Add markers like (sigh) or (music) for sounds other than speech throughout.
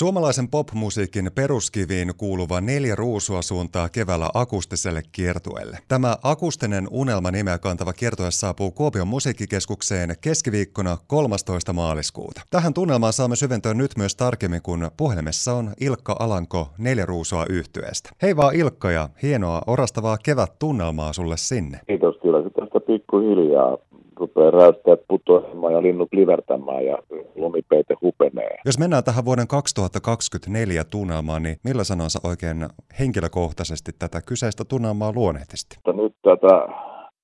Suomalaisen popmusiikin peruskiviin kuuluva neljä ruusua suuntaa keväällä akustiselle kiertueelle. Tämä akustinen unelma nimeä kantava kiertue saapuu Kuopion musiikkikeskukseen keskiviikkona 13. maaliskuuta. Tähän tunnelmaan saamme syventyä nyt myös tarkemmin, kun puhelimessa on Ilkka Alanko neljä ruusua yhtyeestä. Hei vaan Ilkka ja hienoa orastavaa kevät tunnelmaa sulle sinne. Kiitos, kyllä se tästä pikkuhiljaa rupeaa räystäät putoamaan ja linnut livertämään ja lumipeite hupenee. Jos mennään tähän vuoden 2024 tunnelmaan, niin millä sanonsa oikein henkilökohtaisesti tätä kyseistä tunnelmaa luonnehtisti? Nyt tätä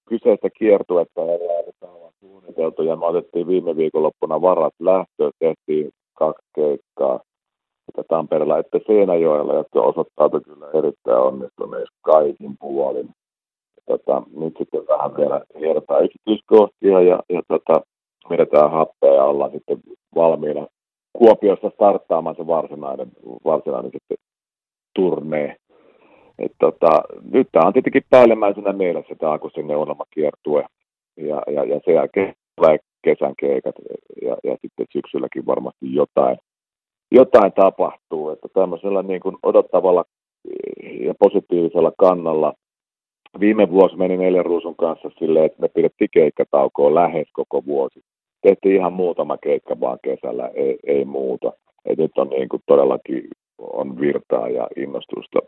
kyseistä kiertuetta on suunniteltu ja me otettiin viime viikonloppuna varat lähtöön, tehtiin kaksi keikkaa sekä Tampereella että Seinäjoella, jotka osoittautui kyllä erittäin onnistuneiksi kaikin puolin tota, nyt sitten vähän vielä hierotaan yksityiskohtia ja, ja tota, vedetään happea ja ollaan sitten valmiina Kuopiossa starttaamaan se varsinainen, varsinainen sitten turnee. Et tota, nyt tämä on tietenkin päällemmäisenä mielessä tämä akustinen unelmakiertue ja, ja, ja sen jälkeen kesän keikat ja, ja sitten syksylläkin varmasti jotain, jotain tapahtuu. Että tämmöisellä niin kuin odottavalla ja positiivisella kannalla viime vuosi meni neljän ruusun kanssa silleen, että me pidettiin keikkataukoa lähes koko vuosi. Tehtiin ihan muutama keikka vaan kesällä, ei, ei muuta. Et nyt on niin kuin todellakin on virtaa ja innostusta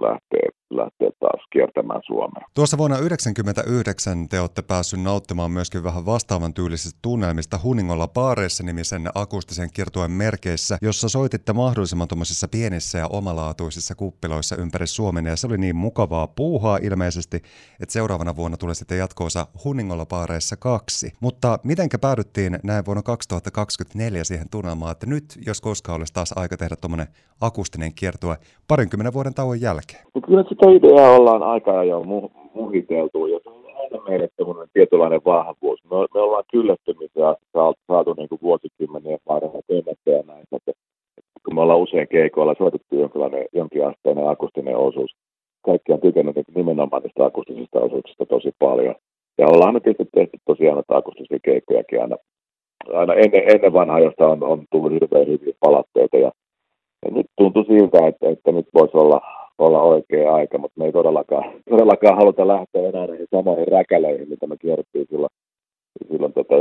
lähtee, lähtee taas kiertämään Suomea. Tuossa vuonna 1999 te olette päässyt nauttimaan myöskin vähän vastaavan tyylisistä tunnelmista Huningolla Paareissa nimisen akustisen kiertueen merkeissä, jossa soititte mahdollisimman tuommoisissa pienissä ja omalaatuisissa kuppiloissa ympäri Suomen ja se oli niin mukavaa puuhaa ilmeisesti, että seuraavana vuonna tulee sitten jatkoosa Huningolla Paareissa kaksi. Mutta mitenkä päädyttiin näin vuonna 2024 siihen tunnelmaan, että nyt jos koskaan olisi taas aika tehdä tuommoinen akustinen kiertue parinkymmenen vuoden tauon jälkeen? No kyllä sitä ideaa ollaan aika jo mu- muhiteltu ja se on aina meille semmoinen tietynlainen vahvuus. Me, me ollaan kyllästymisiä saatu, saatu niin kuin vuosikymmeniä parhaat ja näin. Että, kun me ollaan usein keikoilla soitettu jonkinlainen, jonkinasteinen akustinen osuus, kaikki on tykännyt nimenomaan niistä akustisista osuuksista tosi paljon. Ja ollaan tietysti tehty tosiaan näitä akustisia keikkojakin aina, aina ennen, ennen vanhaa, josta on, on tullut hirveän hyviä palatteita. Ja ja nyt tuntui siltä, että, että nyt voisi olla, olla oikea aika, mutta me ei todellakaan, todellakaan haluta lähteä enää näihin samoihin räkäleihin, mitä me kierrettiin silloin, silloin tota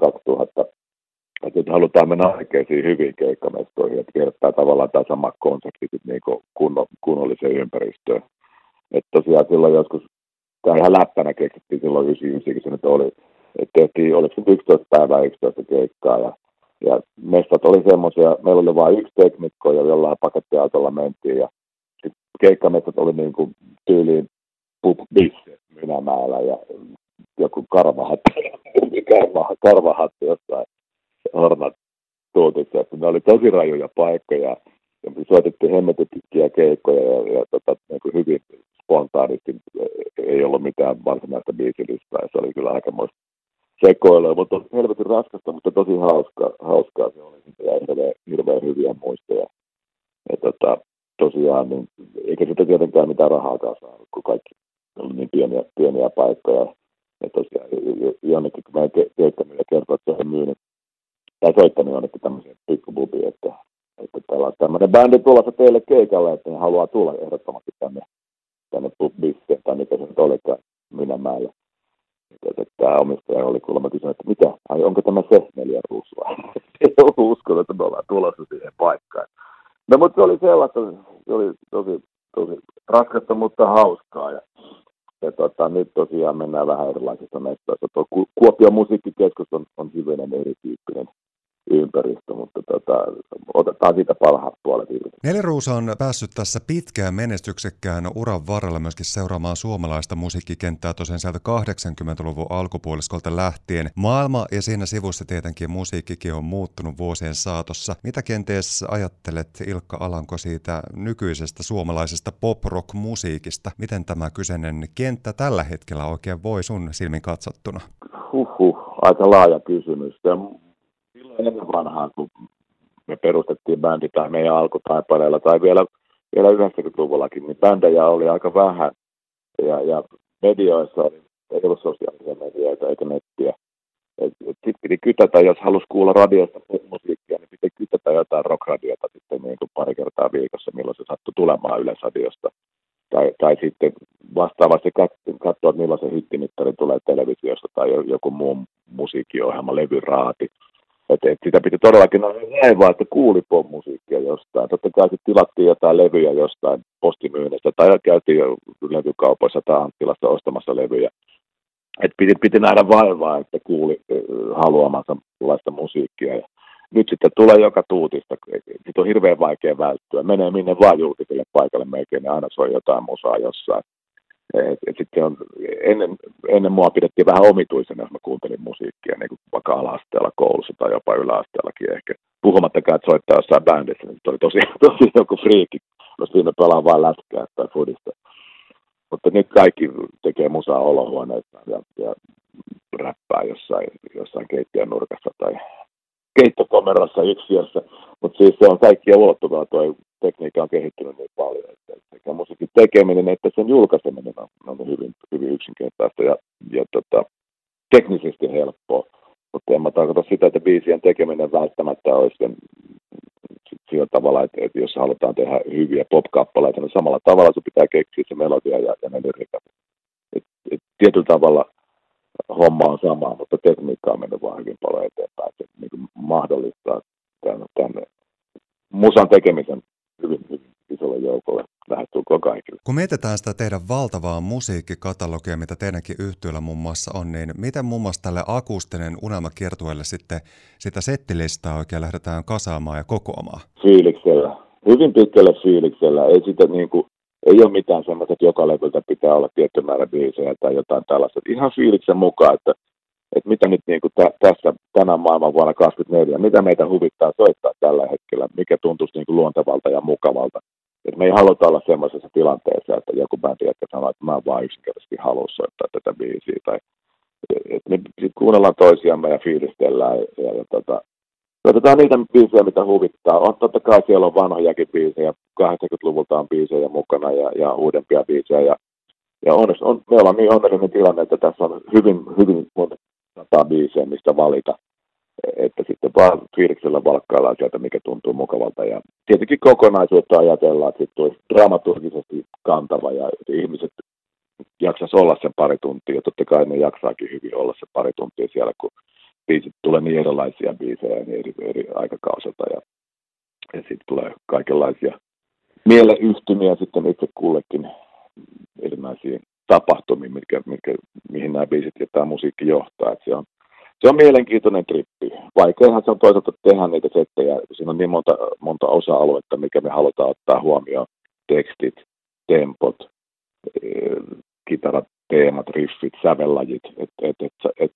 2000. Että nyt halutaan mennä oikeisiin hyviin keikkamestoihin, että kierrättää tavallaan tämä sama konsepti niin kunno, kunnolliseen ympäristöön. Että tosiaan silloin joskus, tämä ihan läppänä keksittiin silloin 99, kun se nyt oli, että tehtiin, oliko se 11 päivää 11 keikkaa ja ja mestat oli semmoisia, meillä oli vain yksi teknikko ja jollain pakettiautolla mentiin ja sitten keikkamestat oli niin kuin tyyliin pub Mynämäellä ja joku karvahatti, karva, karvahatti jossain Hornat tuutissa, että ne oli tosi rajuja paikkoja ja me soitettiin hemmetin pitkiä keikkoja ja, ja tota, niin kuin hyvin spontaanisti ei ollut mitään varsinaista biisilistaa se oli kyllä aikamoista sekoilua, mutta helvetin raskasta, mutta tosi hauskaa, hauskaa se oli ja hirveän hyviä muistoja. Ja tota, tosiaan, niin, eikä sitä tietenkään mitään rahaakaan saanut, kun kaikki oli niin pieniä, pieniä paikkoja. Ja tosiaan jonnekin, kun mä keikkamin ja kertoo, että se on myynyt, tai soittanut jonnekin tämmöisiä pikkububiin, että, että täällä on tämmöinen bändi tulossa teille keikalle, että ne haluaa tulla ehdottomasti tänne, tänne pubbiin, tai mitä se nyt olikaan Mynämäelle tämä omistaja oli kuulemma kysynyt, että mitä, ai onko tämä se neljä ruusua? (laughs) Ei ollut uskonut, että me ollaan tulossa siihen paikkaan. No mutta se oli sellaista, se oli tosi, tosi raskasta, mutta hauskaa. Ja, ja tota, nyt tosiaan mennään vähän erilaisista mestoista. Kuopion musiikkikeskus on, on hyvin erityyppinen ympäristö, mutta tota, otetaan siitä parhaat puolet irti. Neliruus on päässyt tässä pitkään menestyksekkään uran varrella myöskin seuraamaan suomalaista musiikkikenttää tosiaan sieltä 80-luvun alkupuoliskolta lähtien. Maailma ja siinä sivussa tietenkin musiikkikin on muuttunut vuosien saatossa. Mitä kenties ajattelet Ilkka Alanko siitä nykyisestä suomalaisesta pop-rock-musiikista? Miten tämä kyseinen kenttä tällä hetkellä oikein voi sun silmin katsottuna? Huhhuh, aika laaja kysymys. Ja ennen vanhaan, kun me perustettiin bändi tai meidän alkutaipaleella tai vielä, vielä 90-luvullakin, niin bändejä oli aika vähän ja, ja medioissa oli, ei ollut sosiaalisia medioita eikä nettiä. Sitten piti kytätä, jos halusi kuulla radiosta musiikkia, niin piti kytätä jotain rockradiota sitten niin kuin pari kertaa viikossa, milloin se sattui tulemaan Yleisradiosta. Tai, tai sitten vastaavasti katsoa, milloin se hittimittari tulee televisiosta tai joku muu musiikkiohjelma, levyraati. Et, et sitä piti todellakin olla vaivaa, että kuuli musiikkia jostain. Totta kai sitten tilattiin jotain levyjä jostain postimyynnistä tai käytiin levykaupoissa tai Anttilasta ostamassa levyjä. Et piti, piti nähdä vaivaa, että kuuli haluamansa musiikkia. Ja nyt sitten tulee joka tuutista. Sitten on hirveän vaikea välttyä. Menee minne vaan julkiselle paikalle melkein, aina soi jotain musaa jossain. Sitten on, ennen, ennen mua pidettiin vähän omituisena, jos mä kuuntelin musiikkia, niin vaikka ala-asteella koulussa tai jopa yläasteellakin ehkä. Puhumattakaan, että soittaa jossain bändissä, niin oli tosi, (laughs) tosi joku friikki, jos viime pelaa vain lätkää tai fudista. Mutta nyt kaikki tekee musaa olohuoneessa ja, ja räppää jossain, jossain keittiön nurkassa tai keittokomerossa yksiössä. Mutta siis se on kaikkia ulottuvaa, tuo tekniikka on kehittynyt niin paljon, että sekä musiikin tekeminen että sen julkaiseminen on, on hyvin, hyvin yksinkertaista ja, ja tota, teknisesti helppoa. Mutta en mä tarkoita sitä, että biisien tekeminen välttämättä olisi sen, sillä tavalla, että, että jos halutaan tehdä hyviä pop-kappaleita, niin samalla tavalla sun pitää keksiä se melodia ja, ja ne lyrikat. Et, et, tietyllä tavalla homma on sama, mutta tekniikka on mennyt vaan hyvin paljon eteenpäin. Se niin mahdollistaa tämän, tämän musan tekemisen hyvin, hyvin isolle joukolle lähestulkoon kaikille. Kun mietitään sitä teidän valtavaa musiikkikatalogia, mitä teidänkin yhtiöllä muun muassa on, niin miten muun muassa tälle akustinen unelmakiertueelle sitten sitä settilistaa oikein lähdetään kasaamaan ja kokoamaan? Fiiliksellä. Hyvin pitkälle fiiliksellä. Ei sitä niin kuin, ei ole mitään semmoista, että joka levyltä pitää olla tietty määrä biisejä tai jotain tällaista. Ihan fiiliksen mukaan, että että mitä nyt niin kuin tä- tässä tänä maailman vuonna 2024, mitä meitä huvittaa soittaa tällä hetkellä, mikä tuntuisi niin kuin luontevalta ja mukavalta. Et me ei haluta olla semmoisessa tilanteessa, että joku bändi, joka sanoo, että mä vaan yksinkertaisesti haluan soittaa tätä biisiä. Tai, et me sit kuunnellaan toisiamme ja fiilistellään. Ja, ja, ja tota, Otetaan niitä biisejä, mitä huvittaa. On, totta kai siellä on vanhojakin biisejä, 80-luvulta on biisejä mukana ja, ja uudempia biisejä. Ja, ja onneksi on, me ollaan niin onnellinen tilanne, että tässä on hyvin, hyvin monta biisejä, mistä valita. Että sitten vaan fiiliksellä valkkaillaan sieltä, mikä tuntuu mukavalta. Ja tietenkin kokonaisuutta ajatellaan, että sitten olisi dramaturgisesti kantava ja ihmiset jaksaisi olla sen pari tuntia. Ja totta kai ne jaksaakin hyvin olla se pari tuntia siellä, kun biisit tulee niin erilaisia biisejä niin eri, eri aikakausilta. Ja, ja sitten tulee kaikenlaisia mieleyhtymiä sitten itse kullekin erinäisiin tapahtumiin, mitkä, mitkä, mihin nämä biisit ja tämä musiikki johtaa. Et se, on, se on mielenkiintoinen trippi. Vaikeahan se on toisaalta tehdä niitä settejä. Siinä on niin monta, monta osa-aluetta, mikä me halutaan ottaa huomioon. Tekstit, tempot, eh, kitarat, teemat, riffit, sävellajit. Et, et, et, et,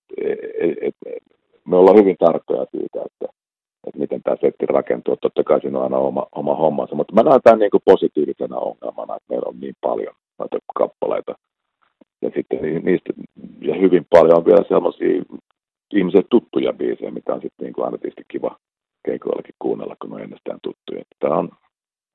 et, et, me ollaan hyvin tarkkoja siitä, että, että miten tämä setti rakentuu. Totta kai siinä on aina oma, oma hommansa, mutta mä näen tämän niin kuin positiivisena ongelmana, että meillä on niin paljon noita kappaleita, ja sitten niistä, ja hyvin paljon on vielä sellaisia ihmiset tuttuja biisejä, mitä on sitten niin kuin aina tietysti kiva keikoillakin kuunnella, kun on ennestään tuttuja. Tämä on,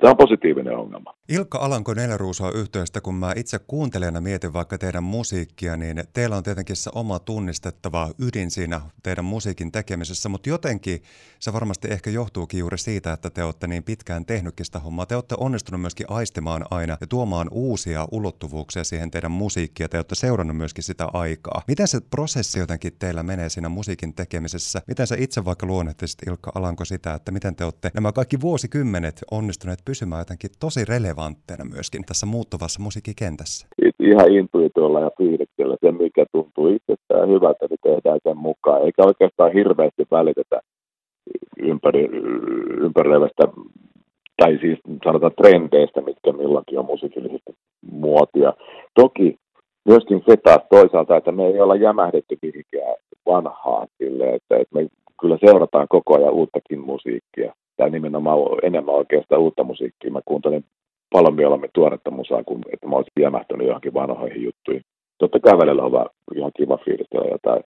Tämä on positiivinen ongelma. Ilkka Alanko Neleruusoa yhteystä, kun mä itse kuuntelijana mietin vaikka teidän musiikkia, niin teillä on tietenkin se oma tunnistettava ydin siinä teidän musiikin tekemisessä, mutta jotenkin se varmasti ehkä johtuukin juuri siitä, että te olette niin pitkään tehnytkin sitä hommaa. Te olette onnistunut myöskin aistimaan aina ja tuomaan uusia ulottuvuuksia siihen teidän musiikkiin ja te olette seurannut myöskin sitä aikaa. Miten se prosessi jotenkin teillä menee siinä musiikin tekemisessä? Miten sä itse vaikka luonnehtisit Ilkka Alanko sitä, että miten te olette nämä kaikki vuosikymmenet onnistuneet pysymään jotenkin tosi relevantteina myöskin tässä muuttuvassa musiikkikentässä? Ihan intuitiolla ja fiiliksellä se, mikä tuntuu itsestään hyvältä, niin tehdään sen mukaan. Eikä oikeastaan hirveästi välitetä ympäri, ympäröivästä tai siis sanotaan trendeistä, mitkä milloinkin on musiikillisesti muotia. Toki myöskin se taas toisaalta, että me ei olla jämähdetty mihinkään vanhaan sille, että, että me kyllä seurataan koko ajan uuttakin musiikkia tai nimenomaan enemmän oikeastaan uutta musiikkia. Mä kuuntelin paljon mieluummin tuoretta musaa, kuin että mä olisin jämähtänyt johonkin vanhoihin juttuihin. Totta kai välillä on ihan kiva fiilistellä jotain,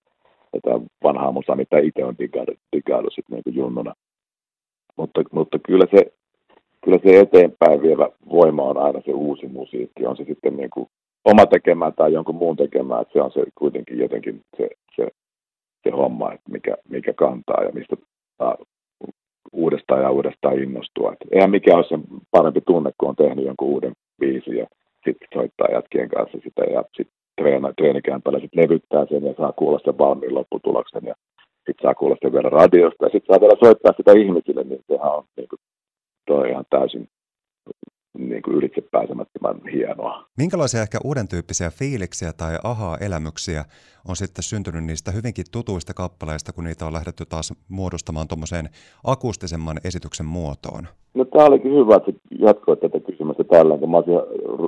jotain vanhaa musaa, mitä itse on digailu, digailu sitten niin junnuna. Mutta, mutta kyllä, se, kyllä se eteenpäin vievä voima on aina se uusi musiikki. On se sitten niin kuin oma tekemään tai jonkun muun tekemään, että se on se kuitenkin jotenkin se, se se homma, että mikä, mikä kantaa ja mistä uudestaan ja uudestaan innostua. Et eihän mikä ole sen parempi tunne, kun on tehnyt jonkun uuden biisin ja sitten soittaa jätkien kanssa sitä ja sitten treenikämpällä sitten levyttää sen ja saa kuulla sen valmiin lopputuloksen ja sitten saa kuulla sen vielä radiosta ja sitten saa vielä soittaa sitä ihmisille, niin sehän on niin kuin, toi ihan täysin niin kuin ylitse pääsemättömän hienoa. Minkälaisia ehkä uuden tyyppisiä fiiliksiä tai ahaa-elämyksiä on sitten syntynyt niistä hyvinkin tutuista kappaleista, kun niitä on lähdetty taas muodostamaan tuommoiseen akustisemman esityksen muotoon? No tämä olikin hyvä, että jatkoit tätä kysymystä tällä, kun mä olisin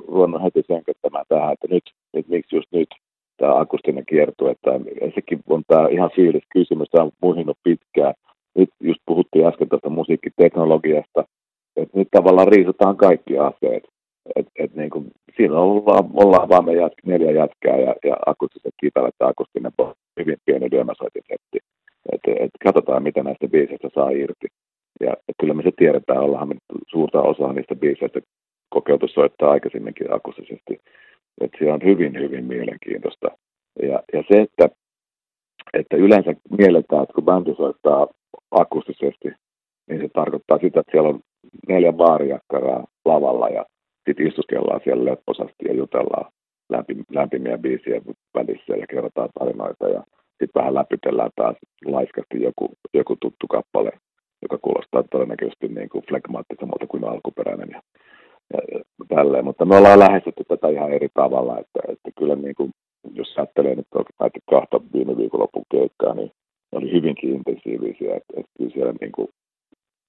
ruvennut heti senköttämään tähän, että nyt, että miksi just nyt tämä akustinen kiertue, että sekin on tämä ihan fiilis kysymys, tämä on muhinut pitkään. Nyt just puhuttiin äsken tästä musiikkiteknologiasta, että nyt tavallaan riisutaan kaikki aseet. Et, et niin kuin, siinä ollaan, ollaan vaan me jät, neljä jätkää ja, ja akustiset kitarat ja akustinen hyvin pieni lyömäsoitinsetti. Et, et katsotaan, mitä näistä biiseistä saa irti. Ja kyllä me se tiedetään, ollaan me suurta osaa niistä biiseistä kokeiltu soittaa aikaisemminkin akustisesti. Et se on hyvin, hyvin mielenkiintoista. Ja, ja se, että, että yleensä mielletään, että kun bändi soittaa akustisesti, niin se tarkoittaa sitä, että siellä on neljä baarijakkaraa lavalla ja sitten istuskellaan siellä lepposasti ja jutellaan lämpi, lämpimiä biisiä välissä ja kerrotaan tarinoita ja sitten vähän läpytellään taas laiskasti joku, joku tuttu kappale, joka kuulostaa todennäköisesti niin kuin flegmaattisemmalta kuin alkuperäinen ja, ja, ja tälleen. Mutta me ollaan lähestytty tätä ihan eri tavalla, että, että kyllä niin kuin, jos ajattelee nyt näitä kahta viime viikonlopun keikkaa, niin ne oli hyvinkin intensiivisiä, että, että kyllä siellä niin kuin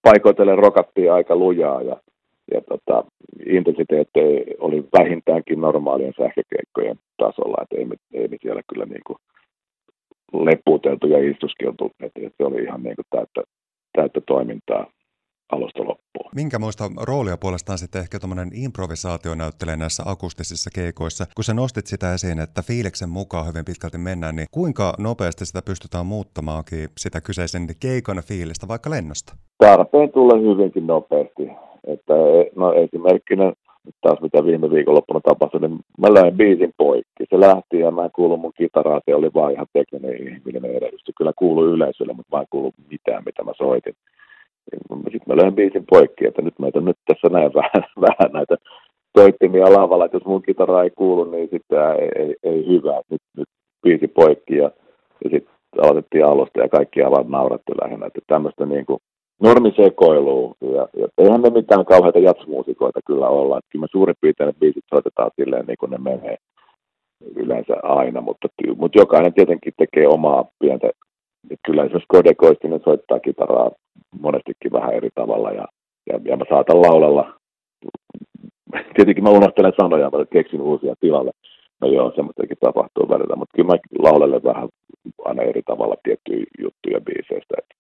paikoitellen rokattiin aika lujaa ja, ja tota, intensiteetti oli vähintäänkin normaalien sähkökeikkojen tasolla, että ei ei me siellä kyllä niin kuin leputeltu ja istuskeltu, että, että se oli ihan niin kuin täyttä, täyttä toimintaa alusta loppuun. Minkä muista roolia puolestaan sitten ehkä tuommoinen improvisaatio näyttelee näissä akustisissa keikoissa? Kun sä nostit sitä esiin, että fiiliksen mukaan hyvin pitkälti mennään, niin kuinka nopeasti sitä pystytään muuttamaankin sitä kyseisen keikan fiilistä vaikka lennosta? Tarpeen tulee hyvinkin nopeasti. Että, no esimerkkinä taas mitä viime viikonloppuna tapahtui, niin mä löin biisin poikki. Se lähti ja mä en kuulu mun kitaraa, se oli vaan ihan tekninen ihminen edellytys. Se kyllä kuului yleisölle, mutta mä en kuulu mitään, mitä mä soitin. Sitten mä löin biisin poikki, että nyt meitä nyt tässä näin (laughs) vähän, vähän näitä soittimia lavalla, että jos mun kitara ei kuulu, niin sitten ei, ei, ei hyvä. Nyt, nyt biisi poikki ja, ja sitten aloitettiin alusta ja kaikki aivan naurattu lähinnä. Että tämmöistä niin kuin normisekoilua ja, ja eihän me mitään kauheita jatsmuusikoita kyllä olla. Että kyllä me suurin piirtein ne biisit soitetaan silleen niin kuin ne menee yleensä aina, mutta, mutta jokainen tietenkin tekee omaa pientä kyllä esimerkiksi Kode Koistinen soittaa kitaraa monestikin vähän eri tavalla ja, ja, ja mä saatan laulella. Tietenkin mä unohtelen sanoja, mä keksin uusia tilalle. No joo, semmoistakin tapahtuu välillä, mutta kyllä mä laulelen vähän aina eri tavalla tiettyjä juttuja biiseistä. Että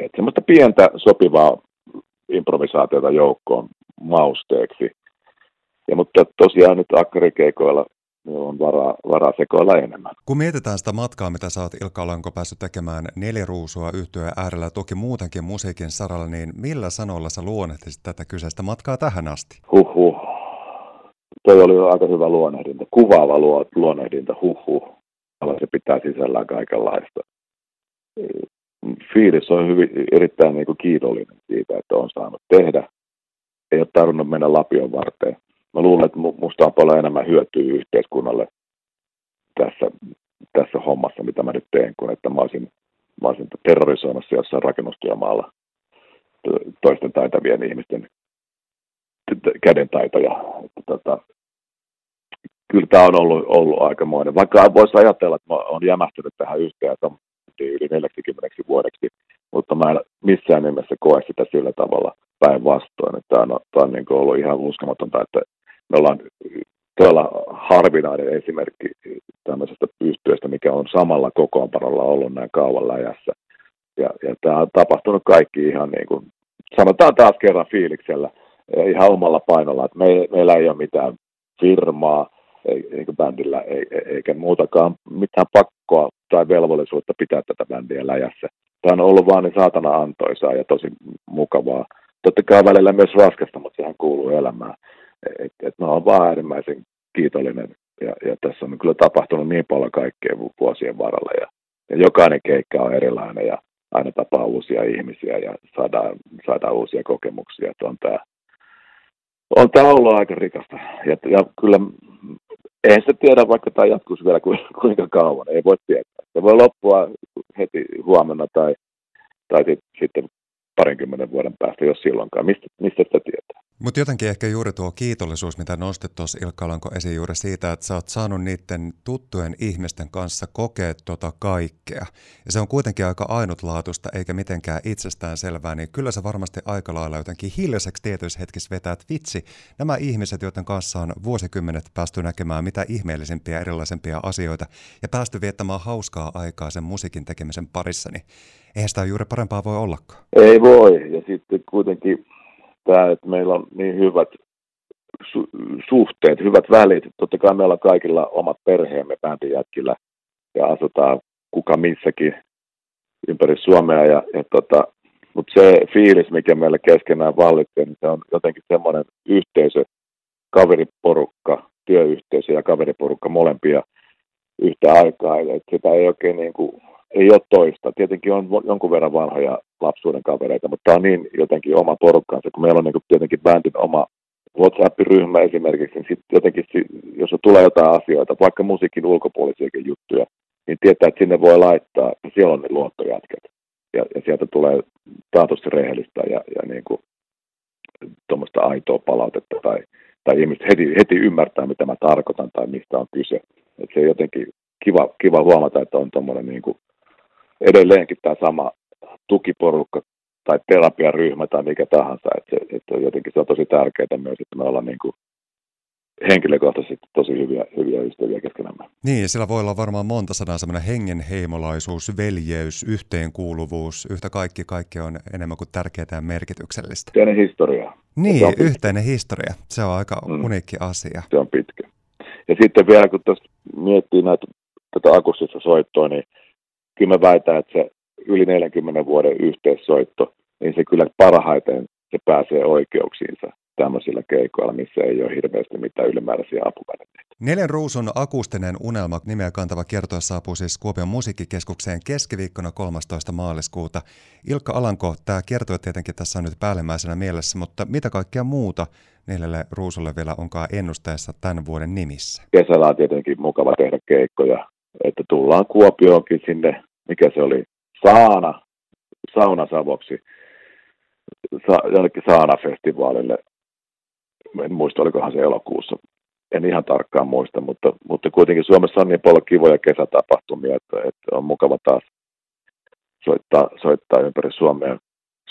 et semmoista pientä sopivaa improvisaatiota joukkoon mausteeksi. Ja, mutta tosiaan nyt akkarikeikoilla on varaa, varaa sekoilla enemmän. Kun mietitään sitä matkaa, mitä sä oot Ilkka Lanko päässyt tekemään neljä ruusua yhtyä äärellä, toki muutenkin musiikin saralla, niin millä sanoilla sä luonnehtisit tätä kyseistä matkaa tähän asti? Huhhuh. Toi oli aika hyvä luonnehdinta, kuvaava luonnehdinta, huhhuh. Se pitää sisällään kaikenlaista. Fiilis on hyvin, erittäin niin kuin kiitollinen siitä, että on saanut tehdä. Ei ole tarvinnut mennä lapion varteen mä luulen, että musta on paljon enemmän hyötyä yhteiskunnalle tässä, tässä hommassa, mitä mä nyt teen, kuin että mä olisin, mä olisin terrorisoimassa jossain rakennustyömaalla toisten taitavien ihmisten kädentaitoja. Että, tota, kyllä tämä on ollut, ollut aikamoinen. Vaikka voisi ajatella, että mä olen jämähtynyt tähän yhteen yli 40 vuodeksi, mutta mä en missään nimessä koe sitä sillä tavalla päinvastoin. Tämä on, tämä on niin ollut ihan uskomatonta, että me ollaan todella harvinainen esimerkki tämmöisestä yhtiöstä, mikä on samalla kokoonpanolla ollut näin kauan läjässä. Ja, ja tämä on tapahtunut kaikki ihan niin kuin, sanotaan taas kerran fiiliksellä, ihan omalla painolla, että me, meillä ei ole mitään firmaa, ei, eikä bändillä, ei, eikä muutakaan mitään pakkoa tai velvollisuutta pitää tätä bändiä läjässä. Tämä on ollut vaan niin saatana antoisaa ja tosi mukavaa. Totta kai välillä myös raskasta, mutta sehän kuuluu elämään et, et mä oon vaan äärimmäisen kiitollinen ja, ja tässä on kyllä tapahtunut niin paljon kaikkea vuosien varrella ja, ja jokainen keikka on erilainen ja aina tapaa uusia ihmisiä ja saadaan, saadaan uusia kokemuksia. Että on tämä on ollut aika rikasta. Ja, ja kyllä, eihän se tiedä, vaikka tämä jatkuisi vielä kuinka kauan, ei voi tietää. Se voi loppua heti huomenna tai, tai sitten parinkymmenen vuoden päästä, jos silloinkaan. Mistä, mistä sitä tietää? Mutta jotenkin ehkä juuri tuo kiitollisuus, mitä nostit tuossa Ilkka Alanko esiin juuri siitä, että sä oot saanut niiden tuttujen ihmisten kanssa kokea tota kaikkea. Ja se on kuitenkin aika ainutlaatuista eikä mitenkään itsestään selvää, niin kyllä se varmasti aika lailla jotenkin hiljaiseksi tietyissä hetkissä vetää, että vitsi, nämä ihmiset, joiden kanssa on vuosikymmenet päästy näkemään mitä ihmeellisempiä erilaisempia asioita ja päästy viettämään hauskaa aikaa sen musiikin tekemisen parissa, niin eihän sitä juuri parempaa voi ollakaan. Ei voi, ja sitten kuitenkin tämä, että meillä on niin hyvät su- suhteet, hyvät välit. Totta kai meillä on kaikilla omat perheemme bändijätkillä ja asutaan kuka missäkin ympäri Suomea. Ja, ja tota, mutta se fiilis, mikä meillä keskenään vallitsee, niin se on jotenkin semmoinen yhteisö, kaveriporukka, työyhteisö ja kaveriporukka molempia yhtä aikaa. Että sitä ei oikein niin kuin, ei ole toista. Tietenkin on jonkun verran vanhoja lapsuuden kavereita, mutta tämä on niin jotenkin oma porukkansa, kun meillä on niin tietenkin bändin oma WhatsApp-ryhmä esimerkiksi, niin sitten jotenkin, jos tulee jotain asioita, vaikka musiikin ulkopuolisiakin juttuja, niin tietää, että sinne voi laittaa, että siellä on ne luottojätket. Ja, ja sieltä tulee taatusti rehellistä ja, ja niin kuin, tuommoista aitoa palautetta tai, tai ihmiset heti, heti ymmärtää, mitä mä tarkoitan tai mistä on kyse. Et se on jotenkin kiva, kiva huomata, että on tuommoinen niin kuin, edelleenkin tämä sama tukiporukka tai terapiaryhmä tai mikä tahansa. Että, se, että jotenkin se on tosi tärkeää myös, että me ollaan niin kuin henkilökohtaisesti tosi hyviä, hyviä ystäviä keskenämme. Niin, sillä voi olla varmaan monta sanaa, semmoinen hengenheimolaisuus, veljeys, yhteenkuuluvuus, yhtä kaikki, kaikki on enemmän kuin tärkeää ja merkityksellistä. Yhteinen historia. Niin, on yhteinen historia. Se on aika mm. uniikki asia. Se on pitkä. Ja sitten vielä, kun tuossa miettii näitä, tätä akustista soittoa, niin kyllä mä väitän, että se yli 40 vuoden yhteissoitto, niin se kyllä parhaiten se pääsee oikeuksiinsa tämmöisillä keikoilla, missä ei ole hirveästi mitään ylimääräisiä apuvälineitä. Neljän ruusun akustinen unelma nimeä kantava kiertoa saapuu siis Kuopion musiikkikeskukseen keskiviikkona 13. maaliskuuta. Ilkka Alanko, tämä kiertue tietenkin tässä on nyt päällimmäisenä mielessä, mutta mitä kaikkea muuta neljälle ruusulle vielä onkaan ennusteessa tämän vuoden nimissä? Kesällä on tietenkin mukava tehdä keikkoja, että tullaan Kuopioonkin sinne, mikä se oli, Saana, saunasavoksi, sa, jollekin Saana-festivaalille. En muista, olikohan se elokuussa. En ihan tarkkaan muista, mutta, mutta kuitenkin Suomessa on niin paljon kivoja kesätapahtumia, että, että on mukava taas soittaa, soittaa ympäri Suomea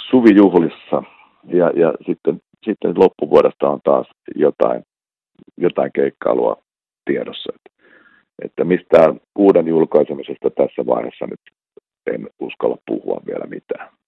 suvijuhlissa. Ja, ja sitten, sitten loppuvuodesta on taas jotain, jotain keikkailua tiedossa. Että, että mistään uuden julkaisemisesta tässä vaiheessa nyt en uskalla puhua vielä mitään.